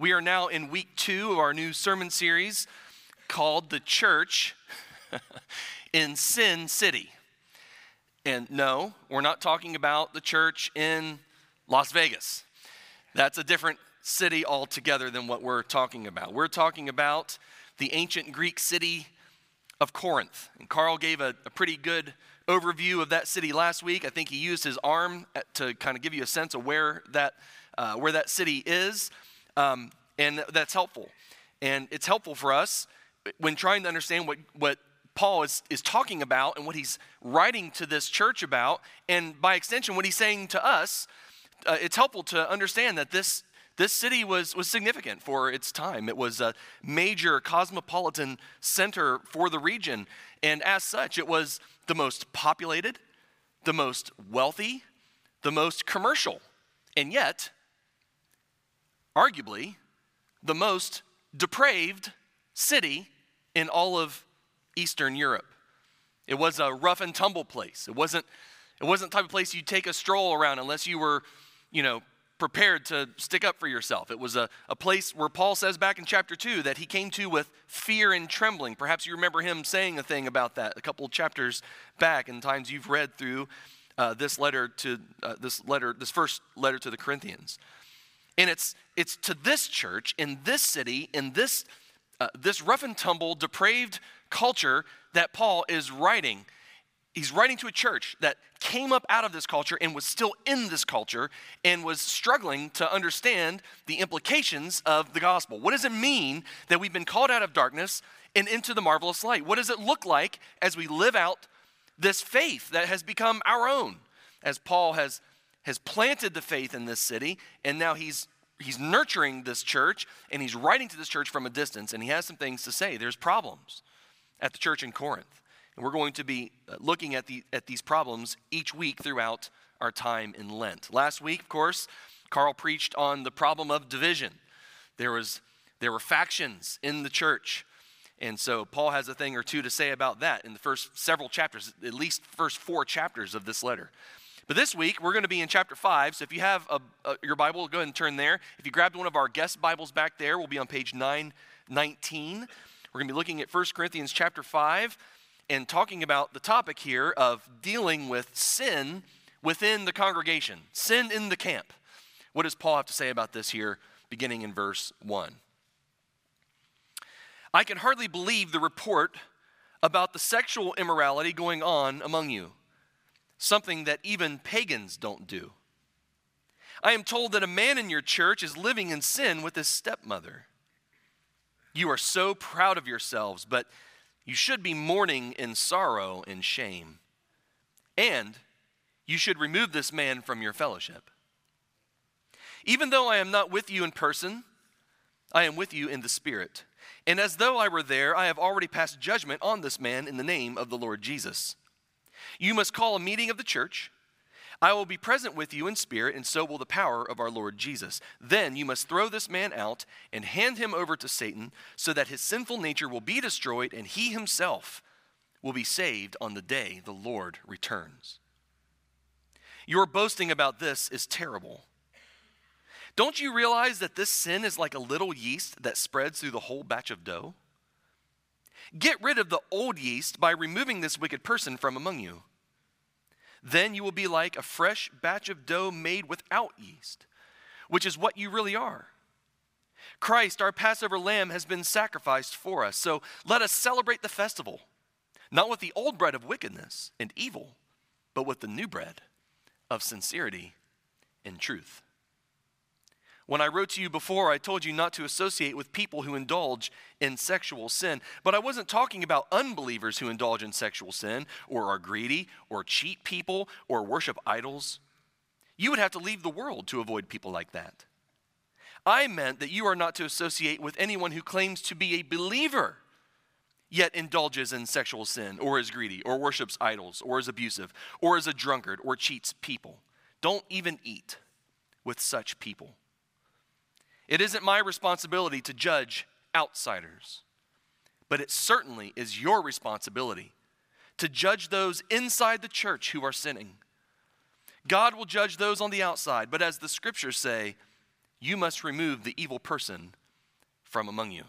We are now in week two of our new sermon series called The Church in Sin City. And no, we're not talking about the church in Las Vegas. That's a different city altogether than what we're talking about. We're talking about the ancient Greek city of Corinth. And Carl gave a, a pretty good overview of that city last week. I think he used his arm to kind of give you a sense of where that, uh, where that city is. Um, and that's helpful. And it's helpful for us when trying to understand what, what Paul is, is talking about and what he's writing to this church about, and by extension, what he's saying to us. Uh, it's helpful to understand that this this city was, was significant for its time. It was a major cosmopolitan center for the region. And as such, it was the most populated, the most wealthy, the most commercial. And yet, arguably, the most depraved city in all of Eastern Europe. It was a rough and tumble place. It wasn't, it wasn't the type of place you'd take a stroll around unless you were, you know, prepared to stick up for yourself. It was a, a place where Paul says back in chapter 2 that he came to with fear and trembling. Perhaps you remember him saying a thing about that a couple chapters back, and times you've read through uh, this letter to uh, this letter, this first letter to the Corinthians. And it's, it's to this church, in this city, in this, uh, this rough and tumble, depraved culture that Paul is writing he's writing to a church that came up out of this culture and was still in this culture and was struggling to understand the implications of the gospel. What does it mean that we've been called out of darkness and into the marvelous light? What does it look like as we live out this faith that has become our own? As Paul has has planted the faith in this city and now he's he's nurturing this church and he's writing to this church from a distance and he has some things to say. There's problems at the church in Corinth. And we're going to be uh, looking at, the, at these problems each week throughout our time in Lent. Last week, of course, Carl preached on the problem of division. There, was, there were factions in the church. And so Paul has a thing or two to say about that in the first several chapters, at least first four chapters of this letter. But this week, we're going to be in chapter 5. So if you have a, a, your Bible, go ahead and turn there. If you grabbed one of our guest Bibles back there, we'll be on page 919. We're going to be looking at 1 Corinthians chapter 5 and talking about the topic here of dealing with sin within the congregation, sin in the camp. What does Paul have to say about this here, beginning in verse 1? I can hardly believe the report about the sexual immorality going on among you, something that even pagans don't do. I am told that a man in your church is living in sin with his stepmother. You are so proud of yourselves, but you should be mourning in sorrow and shame. And you should remove this man from your fellowship. Even though I am not with you in person, I am with you in the Spirit. And as though I were there, I have already passed judgment on this man in the name of the Lord Jesus. You must call a meeting of the church I will be present with you in spirit, and so will the power of our Lord Jesus. Then you must throw this man out and hand him over to Satan, so that his sinful nature will be destroyed, and he himself will be saved on the day the Lord returns. Your boasting about this is terrible. Don't you realize that this sin is like a little yeast that spreads through the whole batch of dough? Get rid of the old yeast by removing this wicked person from among you. Then you will be like a fresh batch of dough made without yeast, which is what you really are. Christ, our Passover lamb, has been sacrificed for us. So let us celebrate the festival, not with the old bread of wickedness and evil, but with the new bread of sincerity and truth. When I wrote to you before, I told you not to associate with people who indulge in sexual sin. But I wasn't talking about unbelievers who indulge in sexual sin, or are greedy, or cheat people, or worship idols. You would have to leave the world to avoid people like that. I meant that you are not to associate with anyone who claims to be a believer, yet indulges in sexual sin, or is greedy, or worships idols, or is abusive, or is a drunkard, or cheats people. Don't even eat with such people. It isn't my responsibility to judge outsiders, but it certainly is your responsibility to judge those inside the church who are sinning. God will judge those on the outside, but as the scriptures say, you must remove the evil person from among you.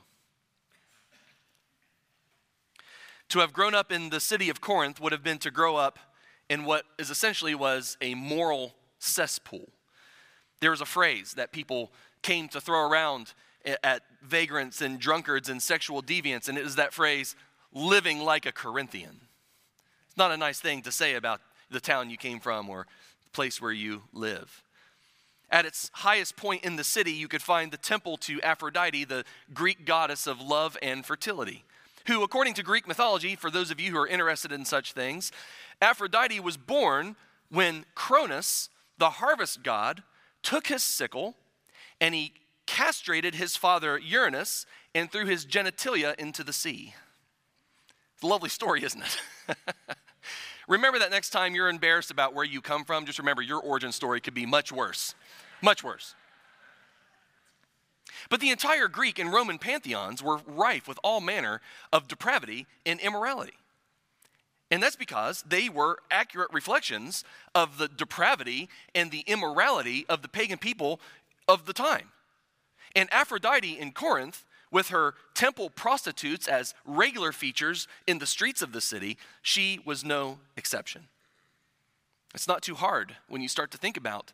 To have grown up in the city of Corinth would have been to grow up in what is essentially was a moral cesspool. There was a phrase that people came to throw around at vagrants and drunkards and sexual deviants, and it was that phrase, living like a Corinthian. It's not a nice thing to say about the town you came from or the place where you live. At its highest point in the city, you could find the temple to Aphrodite, the Greek goddess of love and fertility, who, according to Greek mythology, for those of you who are interested in such things, Aphrodite was born when Cronus, the harvest god, took his sickle and he castrated his father Uranus and threw his genitalia into the sea. It's a lovely story, isn't it? remember that next time you're embarrassed about where you come from, just remember your origin story could be much worse. Much worse. But the entire Greek and Roman pantheons were rife with all manner of depravity and immorality. And that's because they were accurate reflections of the depravity and the immorality of the pagan people of the time. And Aphrodite in Corinth, with her temple prostitutes as regular features in the streets of the city, she was no exception. It's not too hard when you start to think about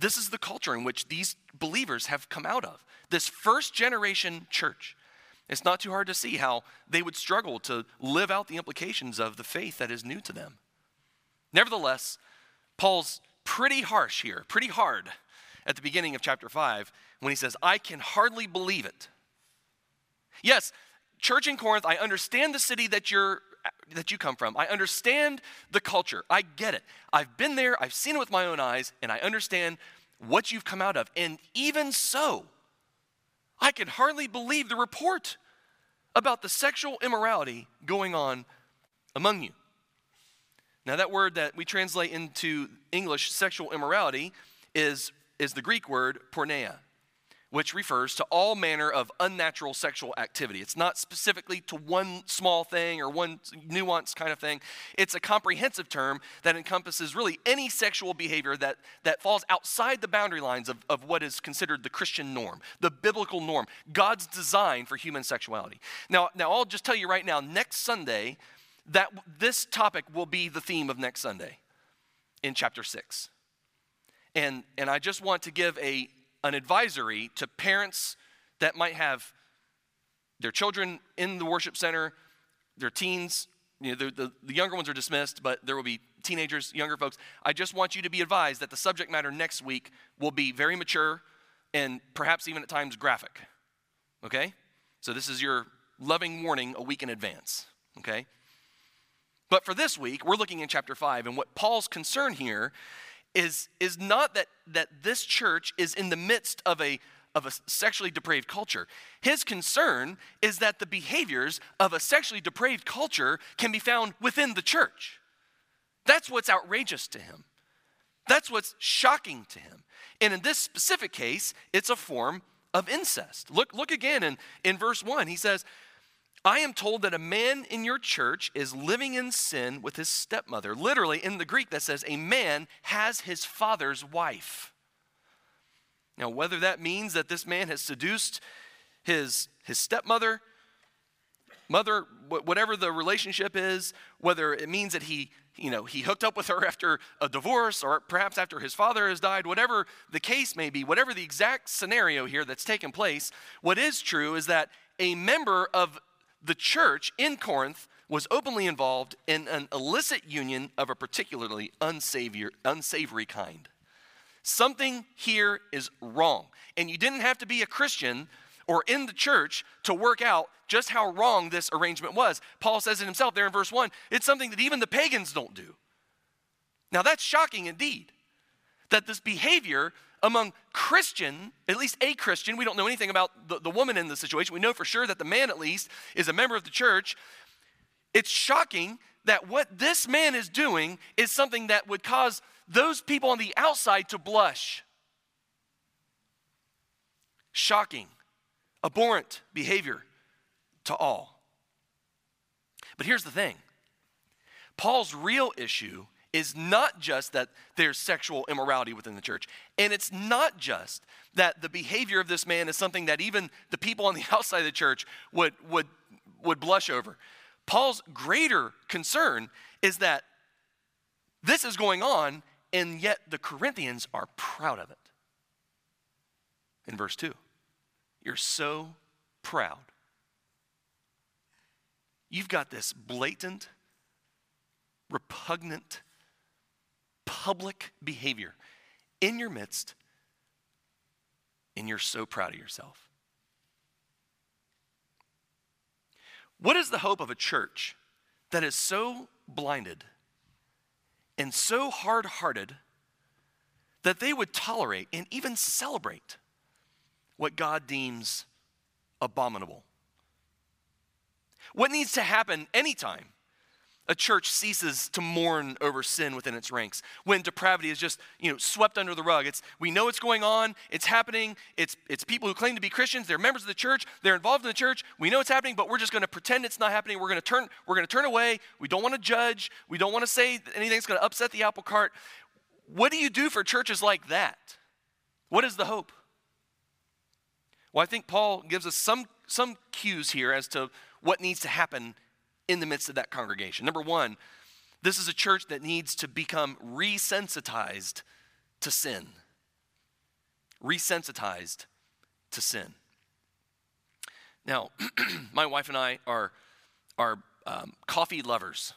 this is the culture in which these believers have come out of. This first generation church. It's not too hard to see how they would struggle to live out the implications of the faith that is new to them. Nevertheless, Paul's pretty harsh here, pretty hard at the beginning of chapter 5 when he says, I can hardly believe it. Yes, church in Corinth, I understand the city that you're that you come from. I understand the culture. I get it. I've been there, I've seen it with my own eyes, and I understand what you've come out of. And even so, I can hardly believe the report about the sexual immorality going on among you. Now, that word that we translate into English, sexual immorality, is, is the Greek word porneia which refers to all manner of unnatural sexual activity. It's not specifically to one small thing or one nuanced kind of thing. It's a comprehensive term that encompasses really any sexual behavior that, that falls outside the boundary lines of, of what is considered the Christian norm, the biblical norm, God's design for human sexuality. Now, now I'll just tell you right now, next Sunday, that this topic will be the theme of next Sunday in chapter 6. And, and I just want to give a, an advisory to parents that might have their children in the worship center, their teens. You know, the, the, the, younger ones are dismissed, but there will be teenagers, younger folks. I just want you to be advised that the subject matter next week will be very mature and perhaps even at times graphic. Okay? So this is your loving warning a week in advance. Okay? But for this week, we're looking in chapter 5, and what Paul's concern here is, is not that, that this church is in the midst of a, of a sexually depraved culture. His concern is that the behaviors of a sexually depraved culture can be found within the church. That's what's outrageous to him. That's what's shocking to him. And in this specific case, it's a form of incest. Look, look again in, in verse 1. He says, I am told that a man in your church is living in sin with his stepmother. Literally, in the Greek, that says a man has his father's wife. Now, whether that means that this man has seduced his, his stepmother, mother, whatever the relationship is, whether it means that he, you know, he hooked up with her after a divorce or perhaps after his father has died, whatever the case may be, whatever the exact scenario here that's taken place, what is true is that a member of the church in Corinth was openly involved in an illicit union of a particularly unsavory, unsavory kind. Something here is wrong. And you didn't have to be a Christian or in the church to work out just how wrong this arrangement was. Paul says it himself there in verse 1 it's something that even the pagans don't do. Now, that's shocking indeed that this behavior among Christian, at least a Christian, we don't know anything about the, the woman in the situation. We know for sure that the man, at least, is a member of the church. It's shocking that what this man is doing is something that would cause those people on the outside to blush. Shocking, abhorrent behavior to all. But here's the thing Paul's real issue is not just that there's sexual immorality within the church, and it's not just that the behavior of this man is something that even the people on the outside of the church would, would, would blush over. Paul's greater concern is that this is going on, and yet the Corinthians are proud of it. In verse 2, you're so proud. You've got this blatant, repugnant, public behavior in your midst, and you're so proud of yourself. What is the hope of a church that is so blinded and so hard hearted that they would tolerate and even celebrate what God deems abominable? What needs to happen anytime a church ceases to mourn over sin within its ranks when depravity is just you know swept under the rug. It's we know it's going on it's happening it's it's people who claim to be christians they're members of the church they're involved in the church we know it's happening but we're just going to pretend it's not happening we're going to turn we're going to turn away we don't want to judge we don't want to say anything that's going to upset the apple cart. What do you do for churches like that? What is the hope? Well i think paul gives us some some cues here as to what needs to happen in the midst of that congregation. Number one, this is a church that needs to become resensitized to sin. Resensitized to sin. Now, my wife and I are, are um, coffee lovers.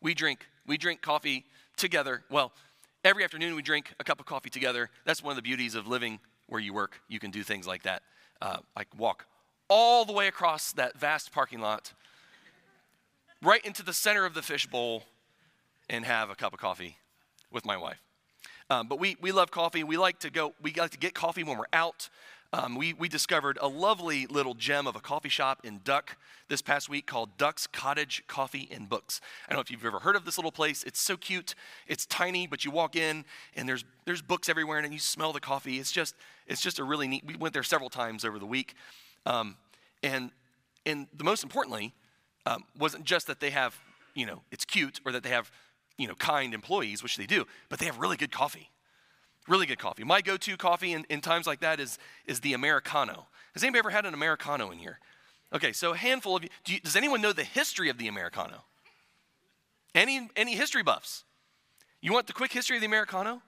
We drink, we drink coffee together. Well, every afternoon we drink a cup of coffee together. That's one of the beauties of living where you work. You can do things like that. Uh, like walk all the way across that vast parking lot right into the center of the fishbowl and have a cup of coffee with my wife. Um, but we, we love coffee. We like to go, we like to get coffee when we're out. Um, we, we discovered a lovely little gem of a coffee shop in Duck this past week called Duck's Cottage Coffee and Books. I don't know if you've ever heard of this little place. It's so cute. It's tiny, but you walk in and there's, there's books everywhere and you smell the coffee. It's just, it's just a really neat, we went there several times over the week. Um, and, and the most importantly, um, wasn't just that they have, you know, it's cute or that they have, you know, kind employees, which they do, but they have really good coffee. Really good coffee. My go to coffee in, in times like that is, is the Americano. Has anybody ever had an Americano in here? Okay, so a handful of you, do you does anyone know the history of the Americano? Any, any history buffs? You want the quick history of the Americano?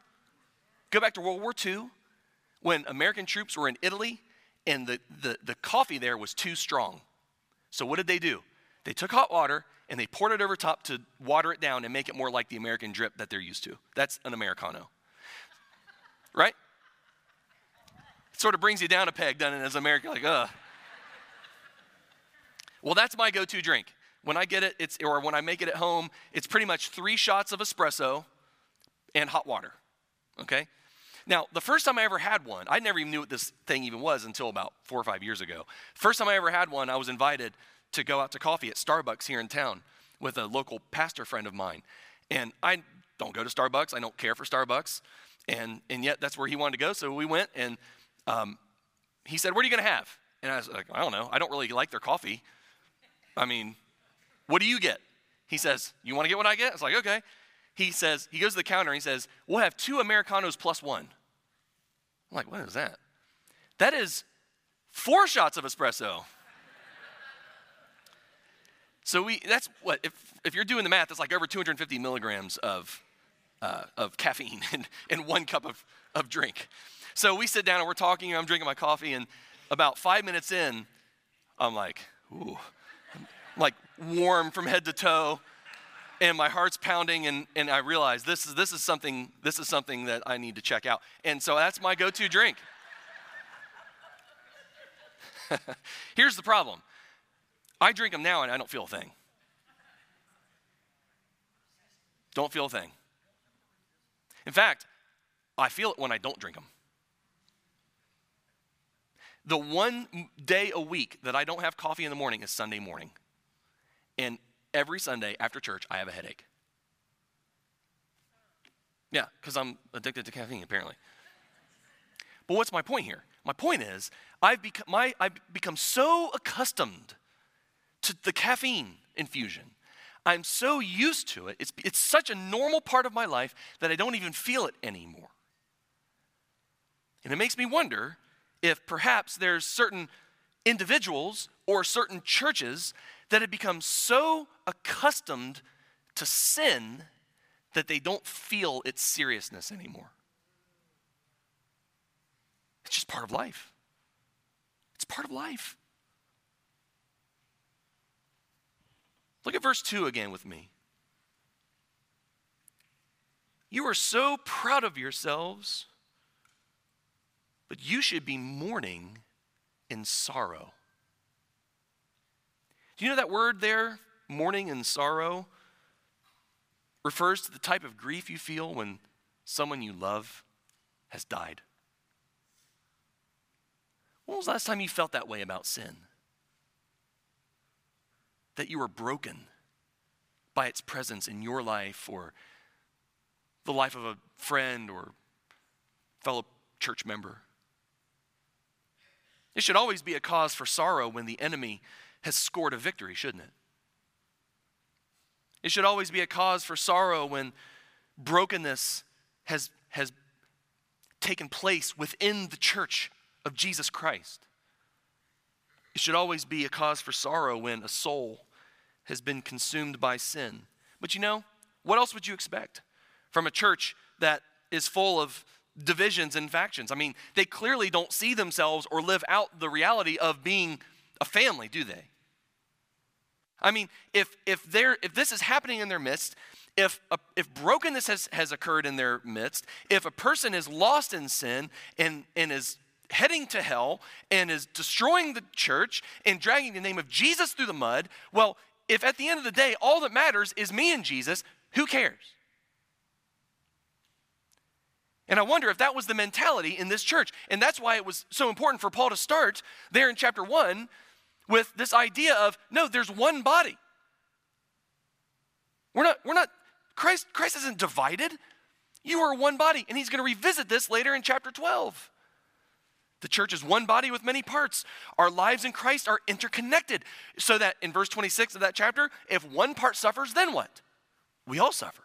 Go back to World War II when American troops were in Italy and the, the, the coffee there was too strong. So, what did they do? They took hot water and they poured it over top to water it down and make it more like the American drip that they're used to. That's an Americano. Right? It sort of brings you down a peg, doesn't it, as an American? Like, ugh. Well, that's my go to drink. When I get it, it's, or when I make it at home, it's pretty much three shots of espresso and hot water. Okay? Now, the first time I ever had one, I never even knew what this thing even was until about four or five years ago. First time I ever had one, I was invited to go out to coffee at Starbucks here in town with a local pastor friend of mine. And I don't go to Starbucks, I don't care for Starbucks. And, and yet that's where he wanted to go. So we went and um, he said, What are you going to have? And I was like, I don't know. I don't really like their coffee. I mean, what do you get? He says, You want to get what I get? I was like, Okay. He says, He goes to the counter and he says, We'll have two Americanos plus one. I'm like, What is that? That is four shots of espresso. So we that's what if if you're doing the math, it's like over 250 milligrams of uh, of caffeine in, in one cup of, of drink. So we sit down and we're talking. And I'm drinking my coffee, and about five minutes in, I'm like, ooh, I'm like warm from head to toe, and my heart's pounding, and, and I realize this is this is something this is something that I need to check out. And so that's my go-to drink. Here's the problem. I drink them now and I don't feel a thing. Don't feel a thing. In fact, I feel it when I don't drink them. The one day a week that I don't have coffee in the morning is Sunday morning. And every Sunday after church, I have a headache. Yeah, because I'm addicted to caffeine, apparently. But what's my point here? My point is, I've become, my, I've become so accustomed to the caffeine infusion. I'm so used to it. It's, it's such a normal part of my life that I don't even feel it anymore. And it makes me wonder if perhaps there's certain individuals or certain churches that have become so accustomed to sin that they don't feel its seriousness anymore. It's just part of life. It's part of life. Look at verse 2 again with me. You are so proud of yourselves, but you should be mourning in sorrow. Do you know that word there, mourning and sorrow, refers to the type of grief you feel when someone you love has died? When was the last time you felt that way about sin? That you were broken by its presence in your life or the life of a friend or fellow church member. It should always be a cause for sorrow when the enemy has scored a victory, shouldn't it? It should always be a cause for sorrow when brokenness has, has taken place within the church of Jesus Christ. It should always be a cause for sorrow when a soul has been consumed by sin. But you know, what else would you expect from a church that is full of divisions and factions? I mean, they clearly don't see themselves or live out the reality of being a family, do they? I mean, if if they're if this is happening in their midst, if a, if brokenness has, has occurred in their midst, if a person is lost in sin and, and is heading to hell and is destroying the church and dragging the name of Jesus through the mud, well, if at the end of the day all that matters is me and Jesus, who cares? And I wonder if that was the mentality in this church. And that's why it was so important for Paul to start there in chapter 1 with this idea of no, there's one body. We're not, we're not, Christ, Christ isn't divided. You are one body. And he's going to revisit this later in chapter 12. The church is one body with many parts. Our lives in Christ are interconnected. So that in verse 26 of that chapter, if one part suffers, then what? We all suffer.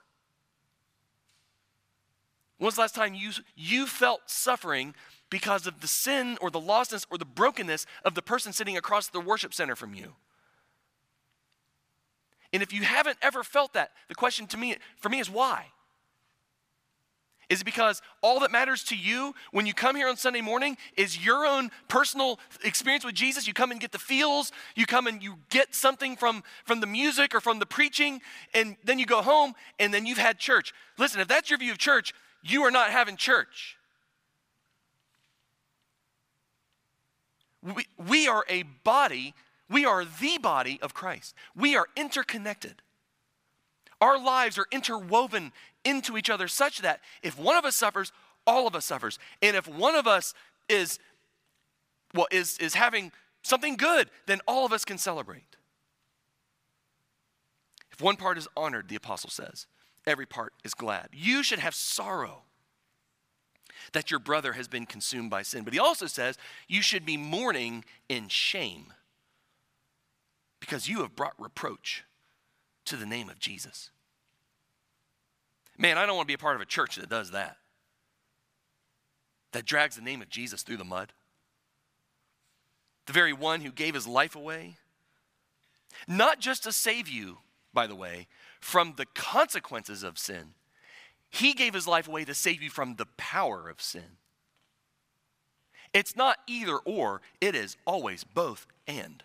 When was the last time you, you felt suffering because of the sin or the lostness or the brokenness of the person sitting across the worship center from you. And if you haven't ever felt that, the question to me for me is why? Is because all that matters to you when you come here on Sunday morning is your own personal experience with Jesus? You come and get the feels, you come and you get something from, from the music or from the preaching, and then you go home and then you've had church. Listen, if that's your view of church, you are not having church. We, we are a body, we are the body of Christ. We are interconnected. Our lives are interwoven into each other such that if one of us suffers, all of us suffers. And if one of us is well is is having something good, then all of us can celebrate. If one part is honored, the apostle says, every part is glad. You should have sorrow that your brother has been consumed by sin. But he also says you should be mourning in shame because you have brought reproach to the name of Jesus. Man, I don't want to be a part of a church that does that, that drags the name of Jesus through the mud. The very one who gave his life away, not just to save you, by the way, from the consequences of sin, he gave his life away to save you from the power of sin. It's not either or, it is always both and.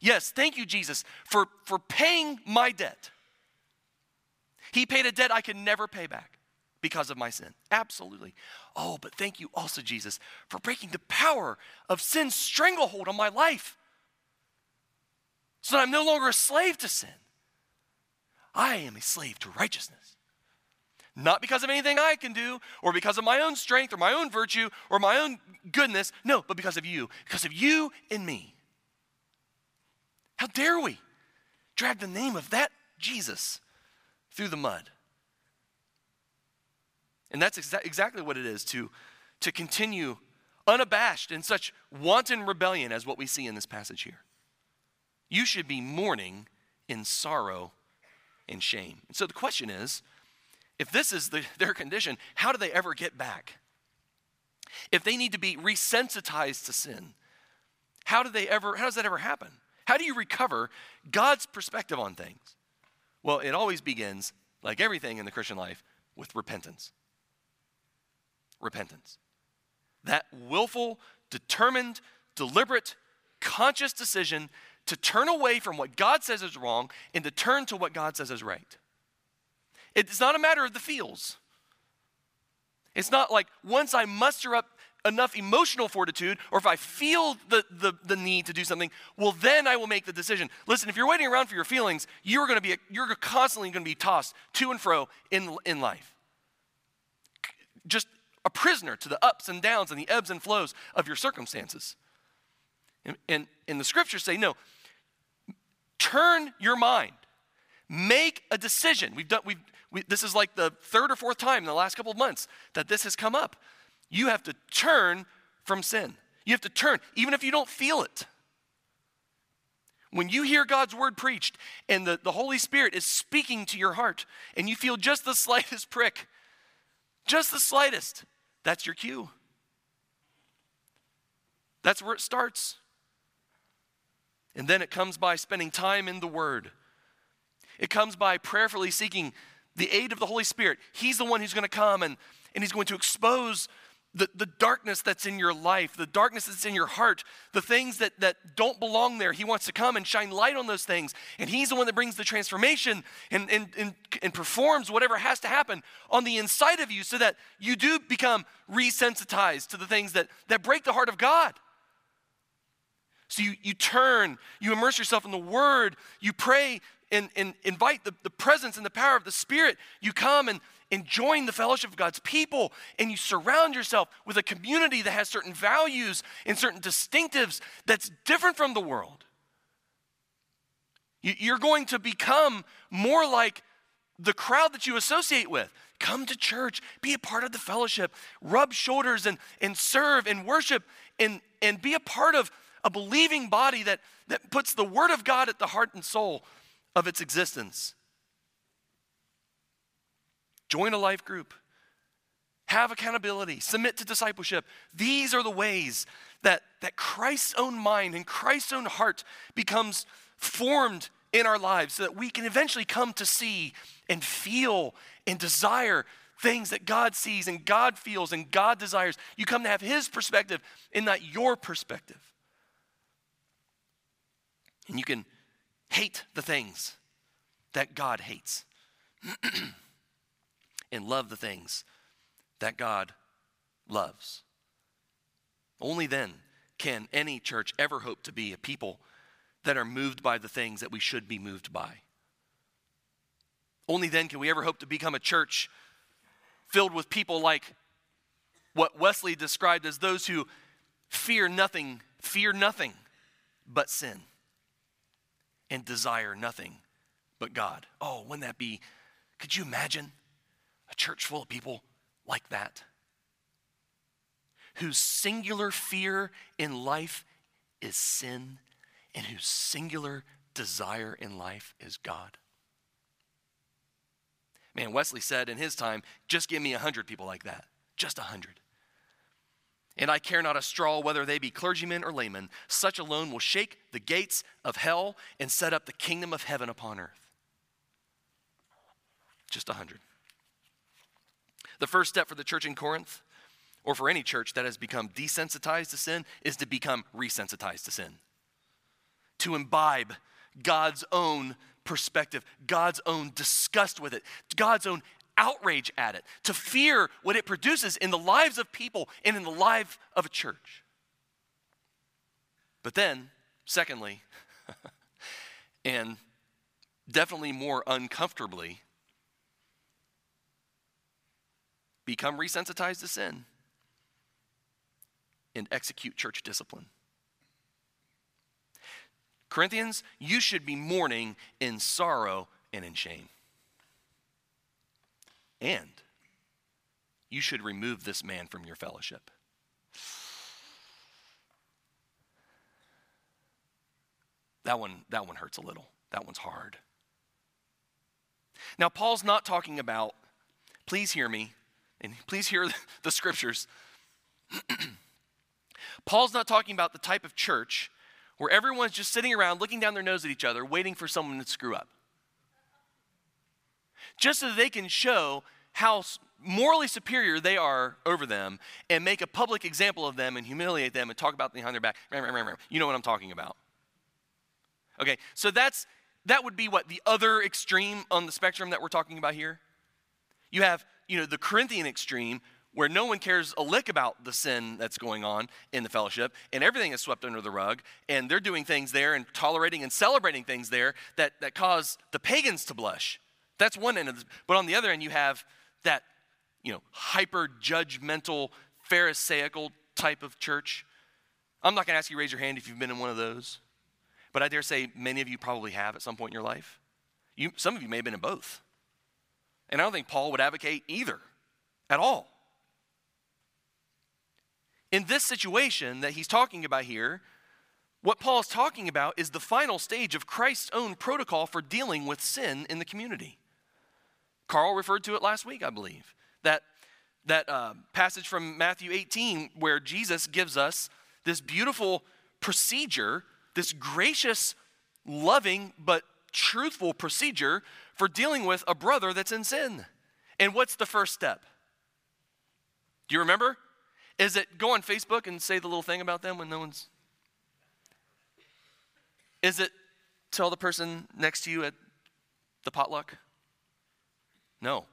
Yes, thank you, Jesus, for, for paying my debt. He paid a debt I could never pay back because of my sin. Absolutely. Oh, but thank you also, Jesus, for breaking the power of sin's stranglehold on my life so that I'm no longer a slave to sin. I am a slave to righteousness. Not because of anything I can do, or because of my own strength, or my own virtue, or my own goodness. No, but because of you. Because of you and me. How dare we drag the name of that Jesus through the mud? And that's exa- exactly what it is to, to continue unabashed in such wanton rebellion as what we see in this passage here. You should be mourning in sorrow and shame. And so the question is if this is the, their condition, how do they ever get back? If they need to be resensitized to sin, how do they ever how does that ever happen? How do you recover God's perspective on things? Well, it always begins, like everything in the Christian life, with repentance. Repentance. That willful, determined, deliberate, conscious decision to turn away from what God says is wrong and to turn to what God says is right. It's not a matter of the feels. It's not like once I muster up enough emotional fortitude, or if I feel the, the, the, need to do something, well, then I will make the decision. Listen, if you're waiting around for your feelings, you're going to be, you're constantly going to be tossed to and fro in, in life. Just a prisoner to the ups and downs and the ebbs and flows of your circumstances. And, and, and the scriptures say, no, turn your mind, make a decision. We've done, we've, we, this is like the third or fourth time in the last couple of months that this has come up. You have to turn from sin. You have to turn, even if you don't feel it. When you hear God's word preached and the, the Holy Spirit is speaking to your heart and you feel just the slightest prick, just the slightest, that's your cue. That's where it starts. And then it comes by spending time in the Word. It comes by prayerfully seeking the aid of the Holy Spirit. He's the one who's going to come and, and He's going to expose the, the darkness that's in your life, the darkness that's in your heart, the things that, that don't belong there. He wants to come and shine light on those things. And He's the one that brings the transformation and, and, and, and performs whatever has to happen on the inside of you so that you do become resensitized to the things that, that break the heart of God. So you, you turn, you immerse yourself in the Word, you pray and, and invite the, the presence and the power of the Spirit. You come and, and join the fellowship of God's people, and you surround yourself with a community that has certain values and certain distinctives that's different from the world. You, you're going to become more like the crowd that you associate with. Come to church, be a part of the fellowship, rub shoulders and, and serve and worship and, and be a part of a believing body that, that puts the Word of God at the heart and soul of its existence. Join a life group. Have accountability. Submit to discipleship. These are the ways that, that Christ's own mind and Christ's own heart becomes formed in our lives so that we can eventually come to see and feel and desire things that God sees and God feels and God desires. You come to have His perspective and not your perspective. And you can hate the things that God hates and love the things that God loves. Only then can any church ever hope to be a people that are moved by the things that we should be moved by. Only then can we ever hope to become a church filled with people like what Wesley described as those who fear nothing, fear nothing but sin and desire nothing but God. Oh, wouldn't that be? Could you imagine a church full of people like that? Whose singular fear in life is sin and whose singular desire in life is God. Man, Wesley said in his time, just give me a hundred people like that. Just a hundred. And I care not a straw whether they be clergymen or laymen. Such alone will shake the gates of hell and set up the kingdom of heaven upon earth. Just a hundred. The first step for the church in Corinth, or for any church that has become desensitized to sin, is to become resensitized to sin. To imbibe God's own perspective, God's own disgust with it, God's own outrage at it, to fear what it produces in the lives of people and in the life of a church. But then, secondly, and definitely more uncomfortably, become resensitized to sin and execute church discipline. Corinthians, you should be mourning in sorrow and in shame. And you should remove this man from your fellowship. That one, that one hurts a little. that one's hard. Now, Paul's not talking about, please hear me, and please hear the scriptures. Paul's not talking about the type of church where everyone's just sitting around looking down their nose at each other, waiting for someone to screw up. Just so they can show how morally superior they are over them and make a public example of them and humiliate them and talk about them behind their back. You know what I'm talking about. Okay, so that's that would be what the other extreme on the spectrum that we're talking about here. You have, you know, the Corinthian extreme where no one cares a lick about the sin that's going on in the fellowship and everything is swept under the rug and they're doing things there and tolerating and celebrating things there that, that cause the pagans to blush. That's one end of this but on the other end you have that you know hyper judgmental pharisaical type of church. I'm not going to ask you to raise your hand if you've been in one of those but i dare say many of you probably have at some point in your life. You, some of you may have been in both and i don't think paul would advocate either at all in this situation that he's talking about here, what Paul is talking about is the final stage of Christ's own protocol for dealing with sin in the community. Carl referred to it last week, I believe. That, that uh, passage from Matthew 18, where Jesus gives us this beautiful procedure, this gracious, loving, but truthful procedure for dealing with a brother that's in sin. And what's the first step? Do you remember? Is it go on Facebook and say the little thing about them when no one's. Is it tell the person next to you at the potluck? No.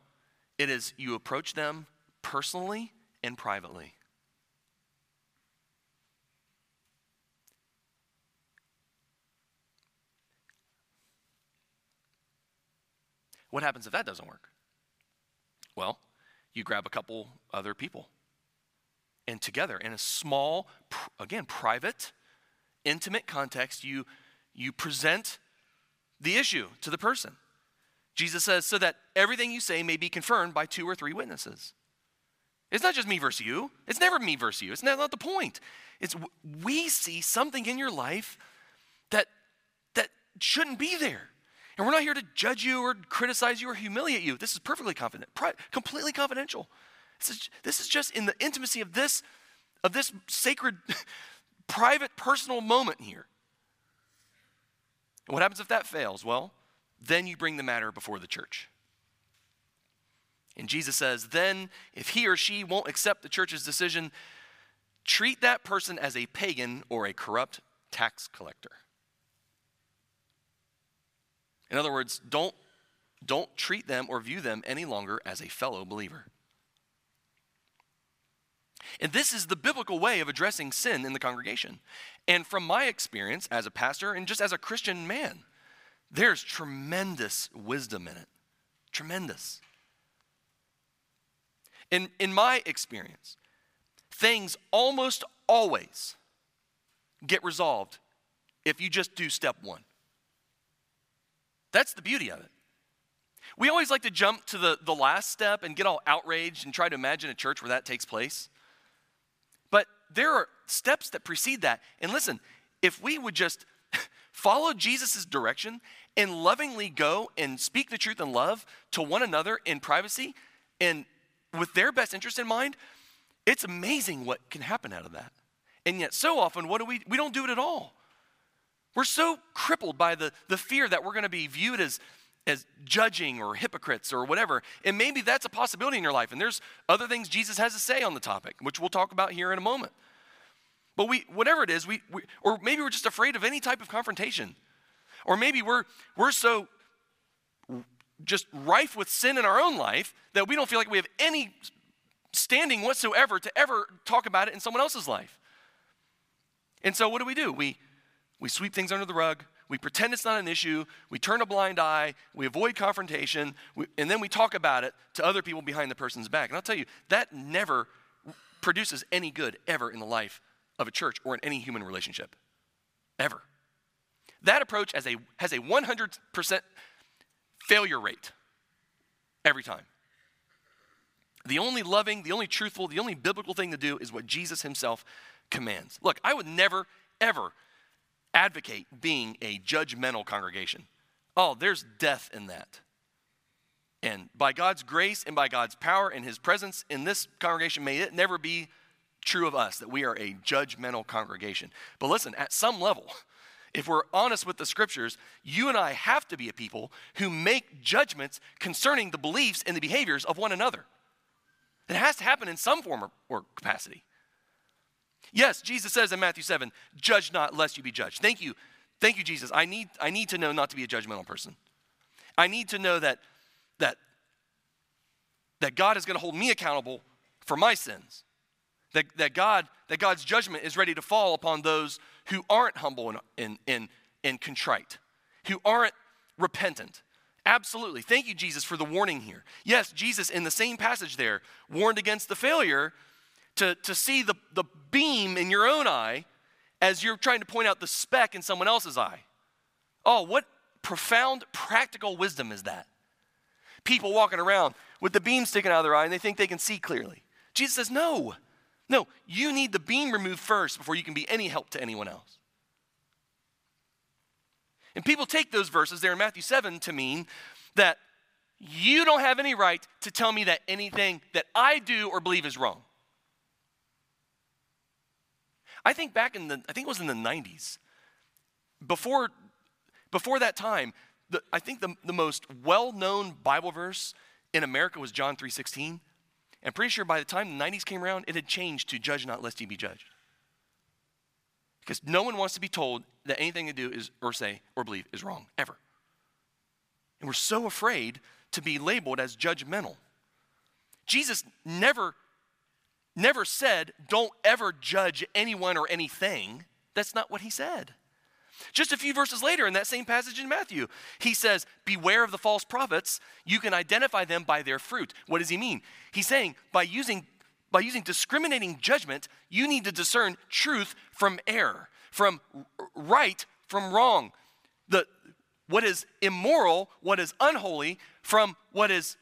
It is you approach them personally and privately. What happens if that doesn't work? Well, you grab a couple other people and together in a small, again, private, intimate context, you, you present the issue to the person. Jesus says, so that everything you say may be confirmed by two or three witnesses. It's not just me versus you. It's never me versus you. It's not, the point. It's we see something in your life that that shouldn't be there. And we're not here to judge you or criticize you or humiliate you. This is perfectly confident, pri- completely confidential. This is, this is just in the intimacy of this, of this sacred, private, personal moment here. And what happens if that fails? Well, then you bring the matter before the church. And Jesus says, then if he or she won't accept the church's decision, treat that person as a pagan or a corrupt tax collector. In other words, don't, don't treat them or view them any longer as a fellow believer. And this is the biblical way of addressing sin in the congregation. And from my experience as a pastor and just as a Christian man, there's tremendous wisdom in it. Tremendous. In, in my experience, things almost always get resolved if you just do step one. That's the beauty of it. We always like to jump to the, the last step and get all outraged and try to imagine a church where that takes place But there are steps that precede that. And listen, if we would just follow Jesus' direction and lovingly go and speak the truth in love to one another in privacy and with their best interest in mind, it's amazing what can happen out of that. And yet, so often, what do we? We don't do it at all. We're so crippled by the, the fear that we're going to be viewed as as judging or hypocrites or whatever. And maybe that's a possibility in your life. And there's other things Jesus has to say on the topic, which we'll talk about here in a moment. But we, whatever it is, we, we or maybe we're just afraid of any type of confrontation. Or maybe we're, we're so just rife with sin in our own life that we don't feel like we have any standing whatsoever to ever talk about it in someone else's life. And so what do we do? We, we sweep things under the rug. We pretend it's not an issue. We turn a blind eye. We avoid confrontation. We, and then we talk about it to other people behind the person's back. And I'll tell you, that never produces any good ever in the life of a church or in any human relationship. Ever. That approach has a, has a 100% failure rate every time. The only loving, the only truthful, the only biblical thing to do is what Jesus himself commands. Look, I would never, ever advocate being a judgmental congregation. Oh, there's death in that. And by God's grace and by God's power and His presence in this congregation, may it never be true of us that we are a judgmental congregation. But listen, at some level, if we're honest with the scriptures, you and I have to be a people who make judgments concerning the beliefs and the behaviors of one another. It has to happen in some form or, capacity. Yes, Jesus says in Matthew 7, judge not lest you be judged. Thank you. Thank you, Jesus. I need, I need to know not to be a judgmental person. I need to know that, that, that God is going to hold me accountable for my sins. That, that, God, that God's judgment is ready to fall upon those who aren't humble and, and, and, and contrite, who aren't repentant. Absolutely. Thank you, Jesus, for the warning here. Yes, Jesus, in the same passage there, warned against the failure to, to see the, the beam in your own eye as you're trying to point out the speck in someone else's eye. Oh, what profound practical wisdom is that? People walking around with the beam sticking out of their eye and they think they can see clearly. Jesus says, No, no, you need the beam removed first before you can be any help to anyone else. And people take those verses there in Matthew 7 to mean that you don't have any right to tell me that anything that I do or believe is wrong. I think back in the, I think it was in the 90s, before, before that time, the, I think the, the most well-known Bible verse in America was John 3.16. I'm pretty sure by the time the 90s came around, it had changed to judge not lest ye be judged. Because no one wants to be told that anything they do is or say or believe is wrong, ever. And we're so afraid to be labeled as judgmental. Jesus never never said, don't ever judge anyone or anything. That's not what he said. Just a few verses later in that same passage in Matthew, he says, Beware of the false prophets. You can identify them by their fruit. What does he mean? He's saying by using, by using discriminating judgment, you need to discern truth from error, from right from wrong, the, what is immoral, what is unholy, from what is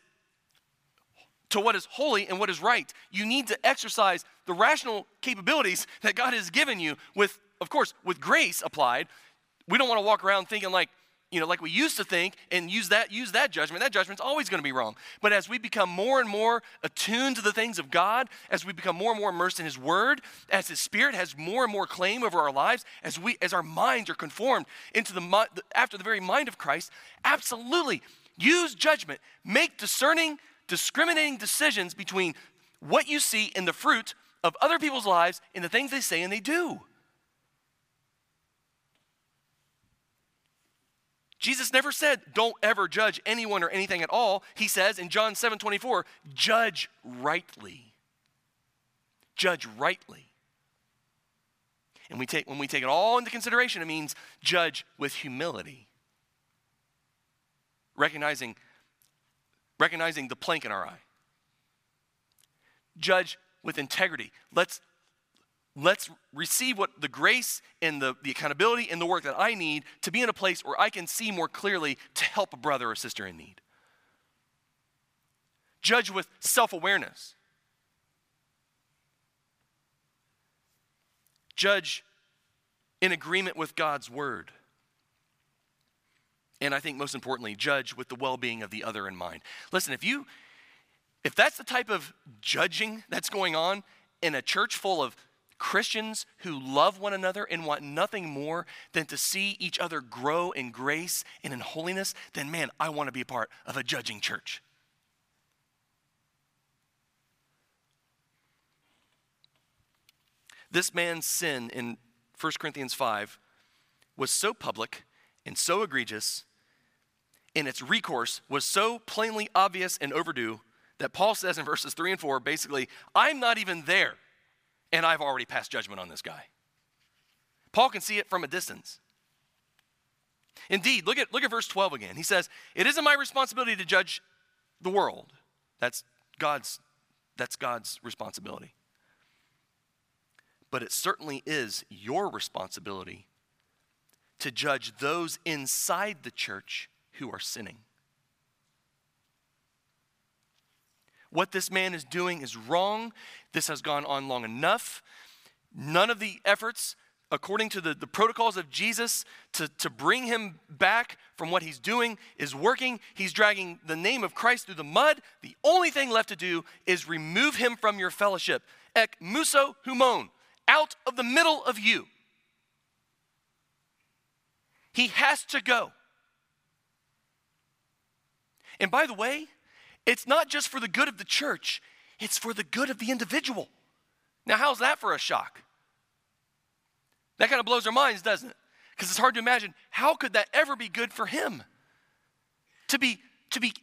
to what is holy and what is right. You need to exercise the rational capabilities that God has given you with, of course, with grace applied. We don't want to walk around thinking like, you know, like we used to think and use that use that judgment. That judgment's always going to be wrong. But as we become more and more attuned to the things of God, as we become more and more immersed in his word, as his spirit has more and more claim over our lives, as we as our minds are conformed into the after the very mind of Christ, absolutely use judgment. Make discerning discriminating decisions between what you see in the fruit of other people's lives and the things they say and they do. Jesus never said, don't ever judge anyone or anything at all. He says in John 7 24, judge rightly. Judge rightly. And we take, when we take it all into consideration, it means judge with humility. Recognizing recognizing the plank in our eye. Judge with integrity. Let's let's receive what the grace and the, the accountability and the work that I need to be in a place where I can see more clearly to help a brother or sister in need. Judge with self awareness. Judge in agreement with God's word. And I think most importantly, judge with the well being of the other in mind. Listen, if you, if that's the type of judging that's going on in a church full of Christians who love one another and want nothing more than to see each other grow in grace and in holiness, then man, I want to be a part of a judging church. This man's sin in 1 Corinthians 5 was so public and so egregious and its recourse was so plainly obvious and overdue that Paul says in verses 3 and 4 basically, I'm not even there, and I've already passed judgment on this guy. Paul can see it from a distance. Indeed, look at, look at verse 12 again. He says, It isn't my responsibility to judge the world. That's God's, that's God's responsibility. But it certainly is your responsibility to judge those inside the church who are sinning. What this man is doing is wrong. This has gone on long enough. None of the efforts according to the, the protocols of Jesus, to, to bring him back from what he's doing is working. He's dragging the name of Christ through the mud. The only thing left to do is remove him from your fellowship. Ek muso humon, out of the middle of you. He has to go. And by the way, it's not just for the good of the church, it's for the good of the individual. Now, how's that for a shock? That kind of blows our minds, doesn't it? Because it's hard to imagine how could that ever be good for him? To be to be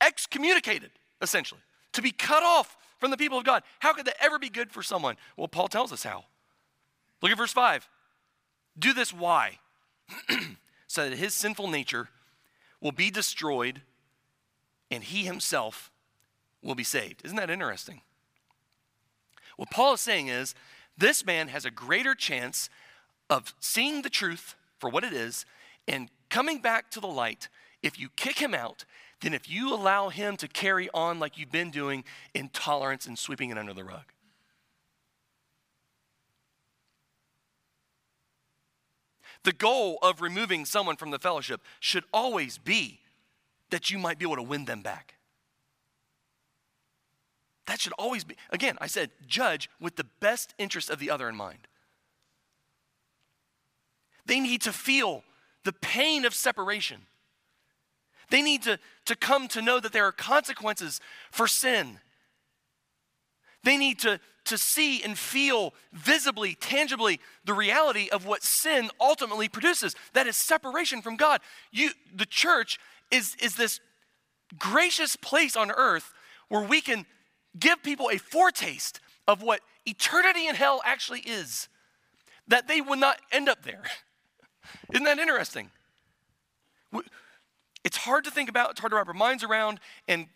excommunicated, essentially, to be cut off from the people of God. How could that ever be good for someone? Well, Paul tells us how. Look at verse 5. Do this why? so that his sinful nature will be destroyed and he himself will be saved. Isn't that interesting? What Paul is saying is this man has a greater chance of seeing the truth for what it is and coming back to the light if you kick him out than if you allow him to carry on like you've been doing intolerance and sweeping it under the rug. The goal of removing someone from the fellowship should always be that you might be able to win them back. That should always be, again, I said, judge with the best interest of the other in mind. They need to feel the pain of separation. They need to, to come to know that there are consequences for sin. They need to, to see and feel visibly, tangibly, the reality of what sin ultimately produces. That is separation from God. You, the church is, is this gracious place on earth where we can give people a foretaste of what eternity in hell actually is, that they would not end up there. Isn't that interesting? It's hard to think about, it's hard to wrap our minds around, and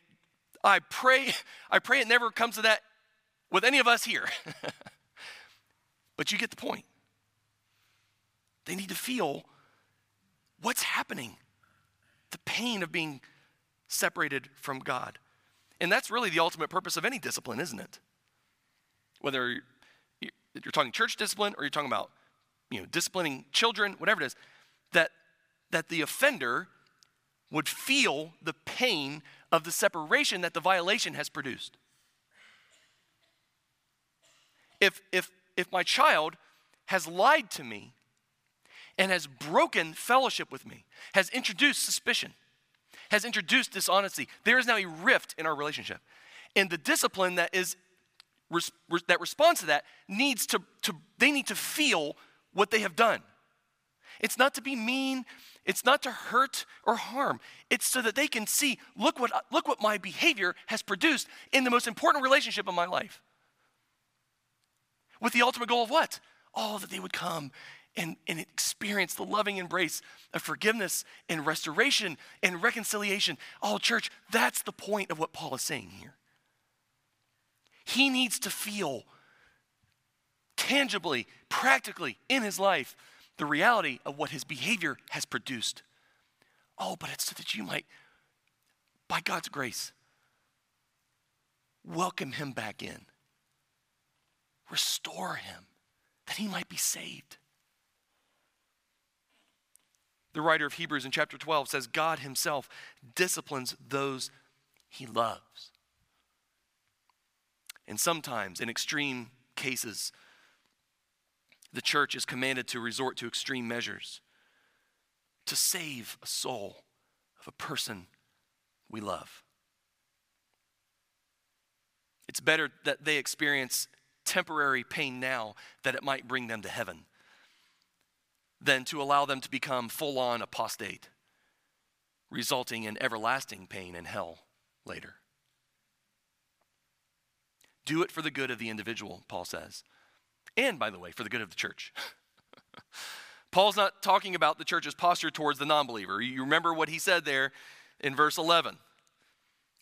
I pray, I pray it never comes to that with any of us here. but you get the point. They need to feel what's happening, the pain of being separated from God. And that's really the ultimate purpose of any discipline, isn't it? Whether you're talking church discipline or you're talking about you know, disciplining children, whatever it is, that, that the offender would feel the pain of the separation that the violation has produced. If, if, if my child has lied to me and has broken fellowship with me, has introduced suspicion, has introduced dishonesty. There is now a rift in our relationship. And the discipline that is that responds to that needs to, to they need to feel what they have done. It's not to be mean, it's not to hurt or harm. It's so that they can see, look what look what my behavior has produced in the most important relationship of my life. With the ultimate goal of what? Oh, that they would come and, and experience the loving embrace of forgiveness and restoration and reconciliation. Oh, church, that's the point of what Paul is saying here. He needs to feel tangibly, practically in his life the reality of what his behavior has produced. Oh, but it's so that you might, by God's grace, welcome him back in, restore him, that he might be saved. The writer of Hebrews in chapter 12 says, God himself disciplines those he loves. And sometimes, in extreme cases, the church is commanded to resort to extreme measures to save a soul of a person we love. It's better that they experience temporary pain now that it might bring them to heaven than to allow them to become full on apostate, resulting in everlasting pain and hell later. Do it for the good of the individual, Paul says. And, by the way, for the good of the church. Paul's not talking about the church's posture towards the non believer. You remember what he said there in verse 11.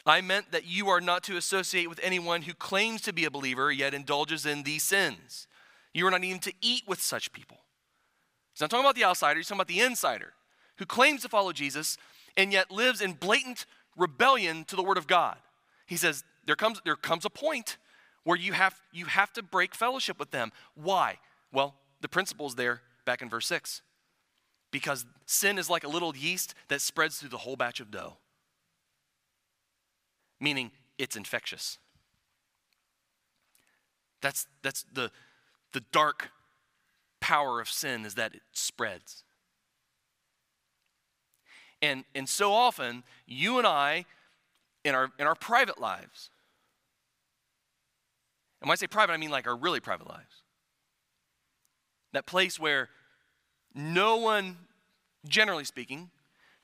I meant that you are not to associate with anyone who claims to be a believer yet indulges in these sins. You are not even to eat with such people. He's not talking about the outsider, he's talking about the insider who claims to follow Jesus and yet lives in blatant rebellion to the word of God. He says, there comes, there comes a point where you have, you have to break fellowship with them. Why? Well, the principle's there back in verse 6. Because sin is like a little yeast that spreads through the whole batch of dough, meaning it's infectious. That's, that's the, the dark power of sin is that it spreads. And, and so often, you and I, in our, in our private lives, and when I say private, I mean like our really private lives, that place where no one, generally speaking,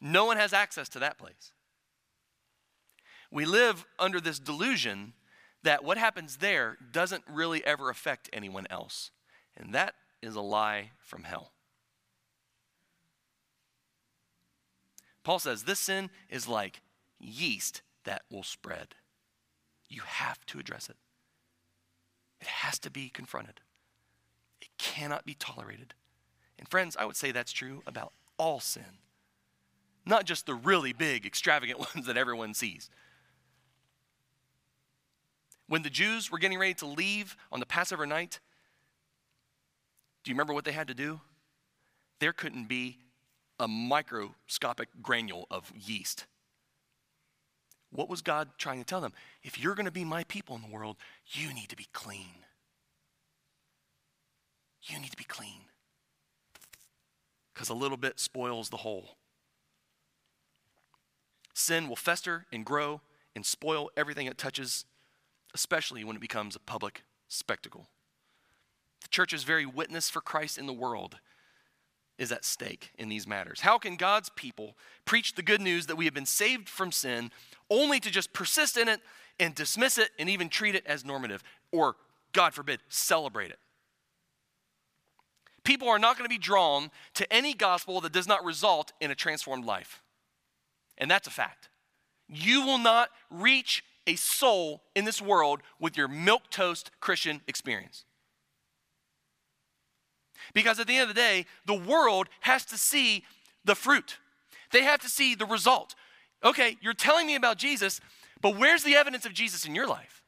no one has access to that place. We live under this delusion that what happens there doesn't really ever affect anyone else. And that is a lie from hell. Paul says this sin is like yeast that will spread. You have to address it, it has to be confronted, it cannot be tolerated. And friends, I would say that's true about all sin, not just the really big, extravagant ones that everyone sees. When the Jews were getting ready to leave on the Passover night, do you remember what they had to do? There couldn't be a microscopic granule of yeast. What was God trying to tell them? If you're going to be my people in the world, you need to be clean. You need to be clean. Because a little bit spoils the whole. Sin will fester and grow and spoil everything it touches, especially when it becomes a public spectacle. The church's very witness for Christ in the world is at stake in these matters. How can God's people preach the good news that we have been saved from sin only to just persist in it and dismiss it and even treat it as normative or, God forbid, celebrate it? People are not going to be drawn to any gospel that does not result in a transformed life. And that's a fact. You will not reach a soul in this world with your milk toast Christian experience. Because at the end of the day, the world has to see the fruit, they have to see the result. Okay, you're telling me about Jesus, but where's the evidence of Jesus in your life?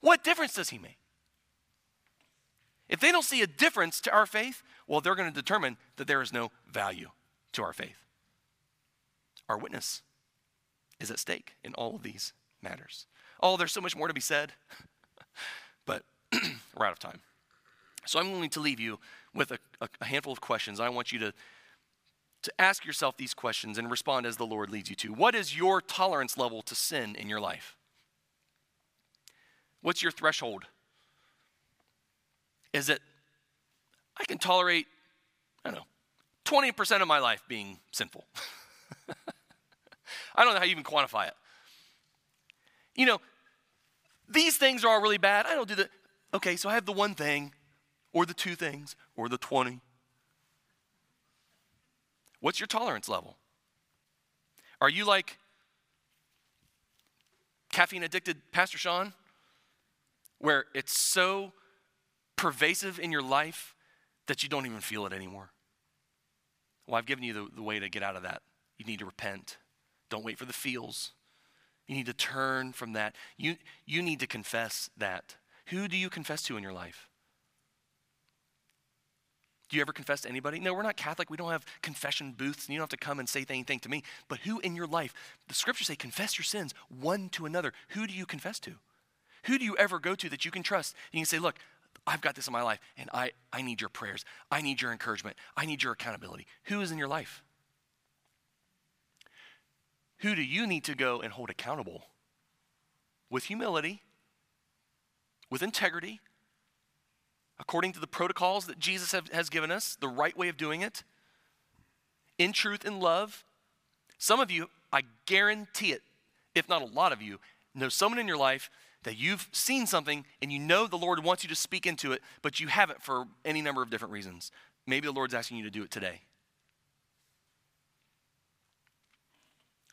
What difference does he make? If they don't see a difference to our faith, well, they're going to determine that there is no value to our faith. Our witness is at stake in all of these matters. Oh, there's so much more to be said, but we're out of time. So I'm going to leave you with a, a, handful of questions. I want you to, to ask yourself these questions and respond as the Lord leads you to. What is your tolerance level to sin in your life? What's your threshold? Is it, I can tolerate, I don't know, 20% of my life being sinful? I don't know how you even quantify it. You know, these things are all really bad. I don't do that. Okay, so I have the one thing or the two things, or the 20? What's your tolerance level? Are you like caffeine addicted Pastor Sean, where it's so pervasive in your life that you don't even feel it anymore? Well, I've given you the, the way to get out of that. You need to repent. Don't wait for the feels. You need to turn from that. You, you need to confess that. Who do you confess to in your life? Do you ever confess to anybody? No, we're not Catholic. We don't have confession booths, and you don't have to come and say anything to me. But who in your life, the scriptures say, confess your sins one to another. Who do you confess to? Who do you ever go to that you can trust? And you can say, look, I've got this in my life, and I, I need your prayers. I need your encouragement. I need your accountability. Who is in your life? Who do you need to go and hold accountable with humility, with integrity, according to the protocols that Jesus have, has given us, the right way of doing it, in truth and love. Some of you, I guarantee it, if not a lot of you, know someone in your life that you've seen something and you know the Lord wants you to speak into it, but you haven't for any number of different reasons. Maybe the Lord's asking you to do it today.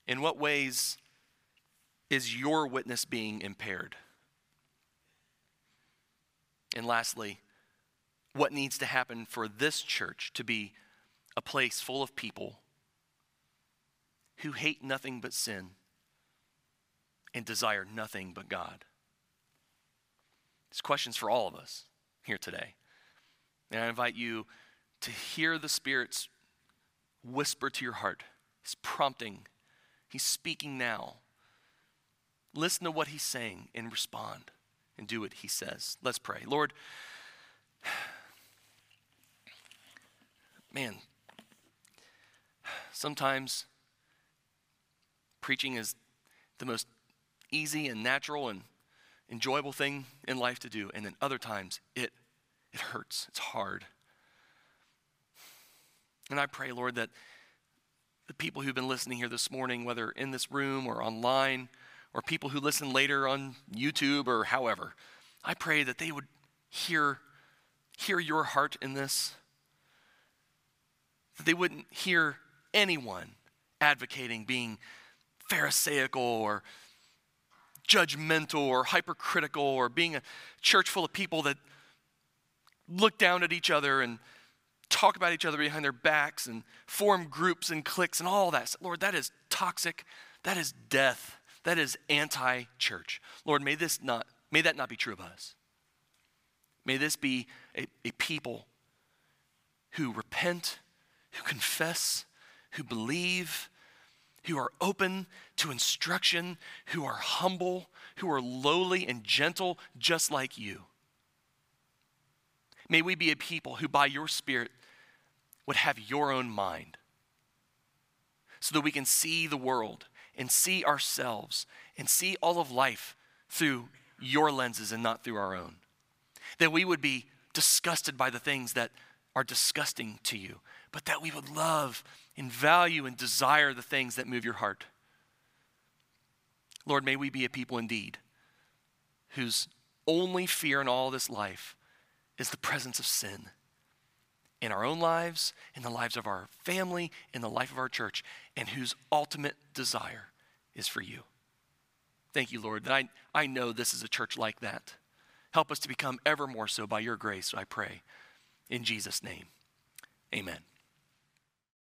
In what ways is your witness being impaired? And lastly, what needs to happen for this church to be a place full of people who hate nothing but sin and desire nothing but God? These questions for all of us here today. And I invite you to hear the Spirit's whisper to your heart. He's prompting, He's speaking now. Listen to what He's saying and respond and do what He says. Let's pray. Lord, man, sometimes preaching is the most easy and natural and enjoyable thing in life to do, and then other times it it hurts. It's hard. And I pray, Lord, that the people who've been listening here this morning, whether in this room or online, or people who listen later on YouTube or however, I pray that they would hear, hear your heart in this. That they wouldn't hear anyone advocating being Pharisaical or judgmental or hypercritical or being a church full of people that look down at each other and talk about each other behind their backs and form groups and cliques and all that. Lord, that is toxic. That is death. That is anti-church. Lord, may this not may that not be true of us. May this be a, a people who repent, who confess, who believe, who are open to instruction, who are humble, who are lowly and gentle, just like you. May we be a people who, by your Spirit, would have your own mind so that we can see the world and see ourselves and see all of life through your lenses and not through our own. That we would be disgusted by the things that are disgusting to you, but that we would love and value and desire the things that move your heart. Lord, may we be a people indeed whose only fear in all this life is the presence of sin in our own lives, in the lives of our family, in the life of our church, and whose ultimate desire is for you. Thank you, Lord, that I, I know this is a church like that. Help us to become ever more so by your grace, I pray. In Jesus' name, amen.